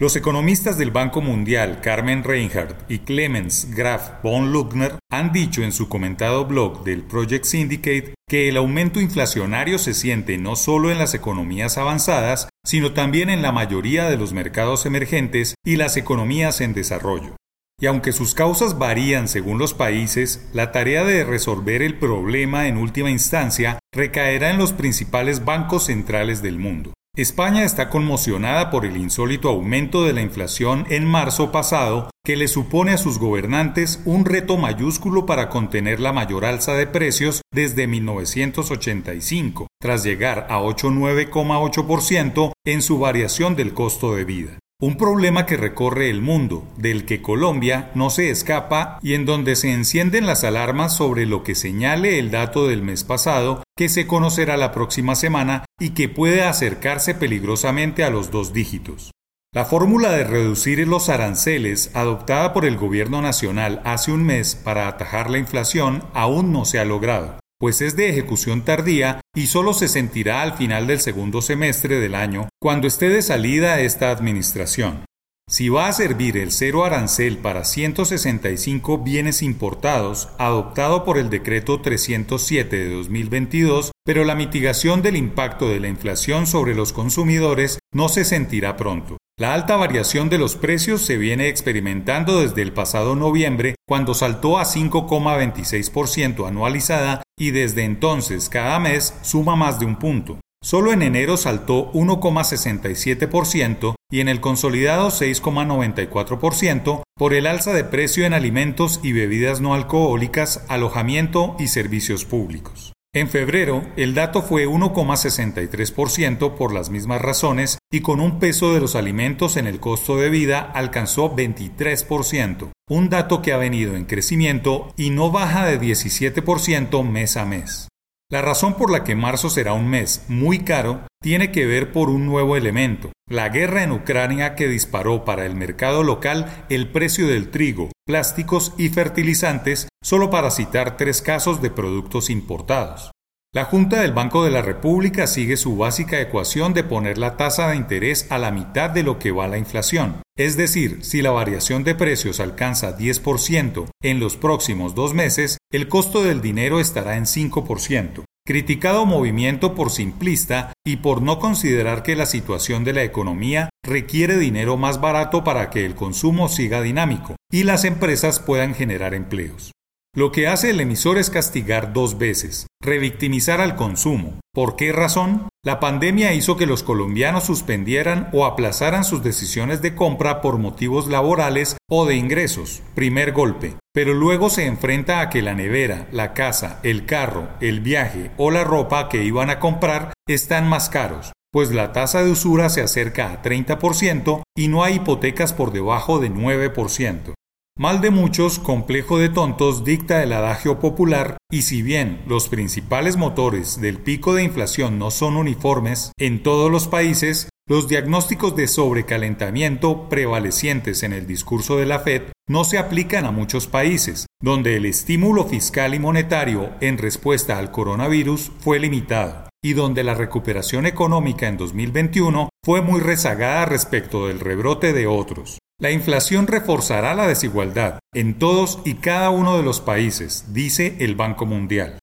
Los economistas del Banco Mundial, Carmen Reinhardt y Clemens Graf von Luckner, han dicho en su comentado blog del Project Syndicate que el aumento inflacionario se siente no solo en las economías avanzadas, sino también en la mayoría de los mercados emergentes y las economías en desarrollo. Y aunque sus causas varían según los países, la tarea de resolver el problema en última instancia recaerá en los principales bancos centrales del mundo. España está conmocionada por el insólito aumento de la inflación en marzo pasado que le supone a sus gobernantes un reto mayúsculo para contener la mayor alza de precios desde 1985, tras llegar a 8,9,8% en su variación del costo de vida. Un problema que recorre el mundo, del que Colombia no se escapa y en donde se encienden las alarmas sobre lo que señale el dato del mes pasado, que se conocerá la próxima semana y que puede acercarse peligrosamente a los dos dígitos. La fórmula de reducir los aranceles adoptada por el Gobierno Nacional hace un mes para atajar la inflación aún no se ha logrado pues es de ejecución tardía y solo se sentirá al final del segundo semestre del año, cuando esté de salida esta administración. Si va a servir el cero arancel para 165 bienes importados, adoptado por el decreto 307 de 2022, pero la mitigación del impacto de la inflación sobre los consumidores no se sentirá pronto. La alta variación de los precios se viene experimentando desde el pasado noviembre, cuando saltó a 5,26% anualizada y desde entonces cada mes suma más de un punto. Solo en enero saltó 1,67% y en el consolidado 6,94% por el alza de precio en alimentos y bebidas no alcohólicas, alojamiento y servicios públicos. En febrero, el dato fue 1,63% por las mismas razones y con un peso de los alimentos en el costo de vida alcanzó 23%, un dato que ha venido en crecimiento y no baja de 17% mes a mes. La razón por la que marzo será un mes muy caro tiene que ver por un nuevo elemento, la guerra en Ucrania que disparó para el mercado local el precio del trigo, plásticos y fertilizantes, solo para citar tres casos de productos importados. La Junta del Banco de la República sigue su básica ecuación de poner la tasa de interés a la mitad de lo que va la inflación. Es decir, si la variación de precios alcanza 10% en los próximos dos meses, el costo del dinero estará en 5%. Criticado movimiento por simplista y por no considerar que la situación de la economía requiere dinero más barato para que el consumo siga dinámico y las empresas puedan generar empleos. Lo que hace el emisor es castigar dos veces, revictimizar al consumo. ¿Por qué razón? La pandemia hizo que los colombianos suspendieran o aplazaran sus decisiones de compra por motivos laborales o de ingresos, primer golpe, pero luego se enfrenta a que la nevera, la casa, el carro, el viaje o la ropa que iban a comprar están más caros, pues la tasa de usura se acerca a 30% y no hay hipotecas por debajo de 9%. Mal de muchos, complejo de tontos dicta el adagio popular y si bien los principales motores del pico de inflación no son uniformes en todos los países, los diagnósticos de sobrecalentamiento prevalecientes en el discurso de la Fed no se aplican a muchos países, donde el estímulo fiscal y monetario en respuesta al coronavirus fue limitado y donde la recuperación económica en 2021 fue muy rezagada respecto del rebrote de otros. La inflación reforzará la desigualdad en todos y cada uno de los países, dice el Banco Mundial.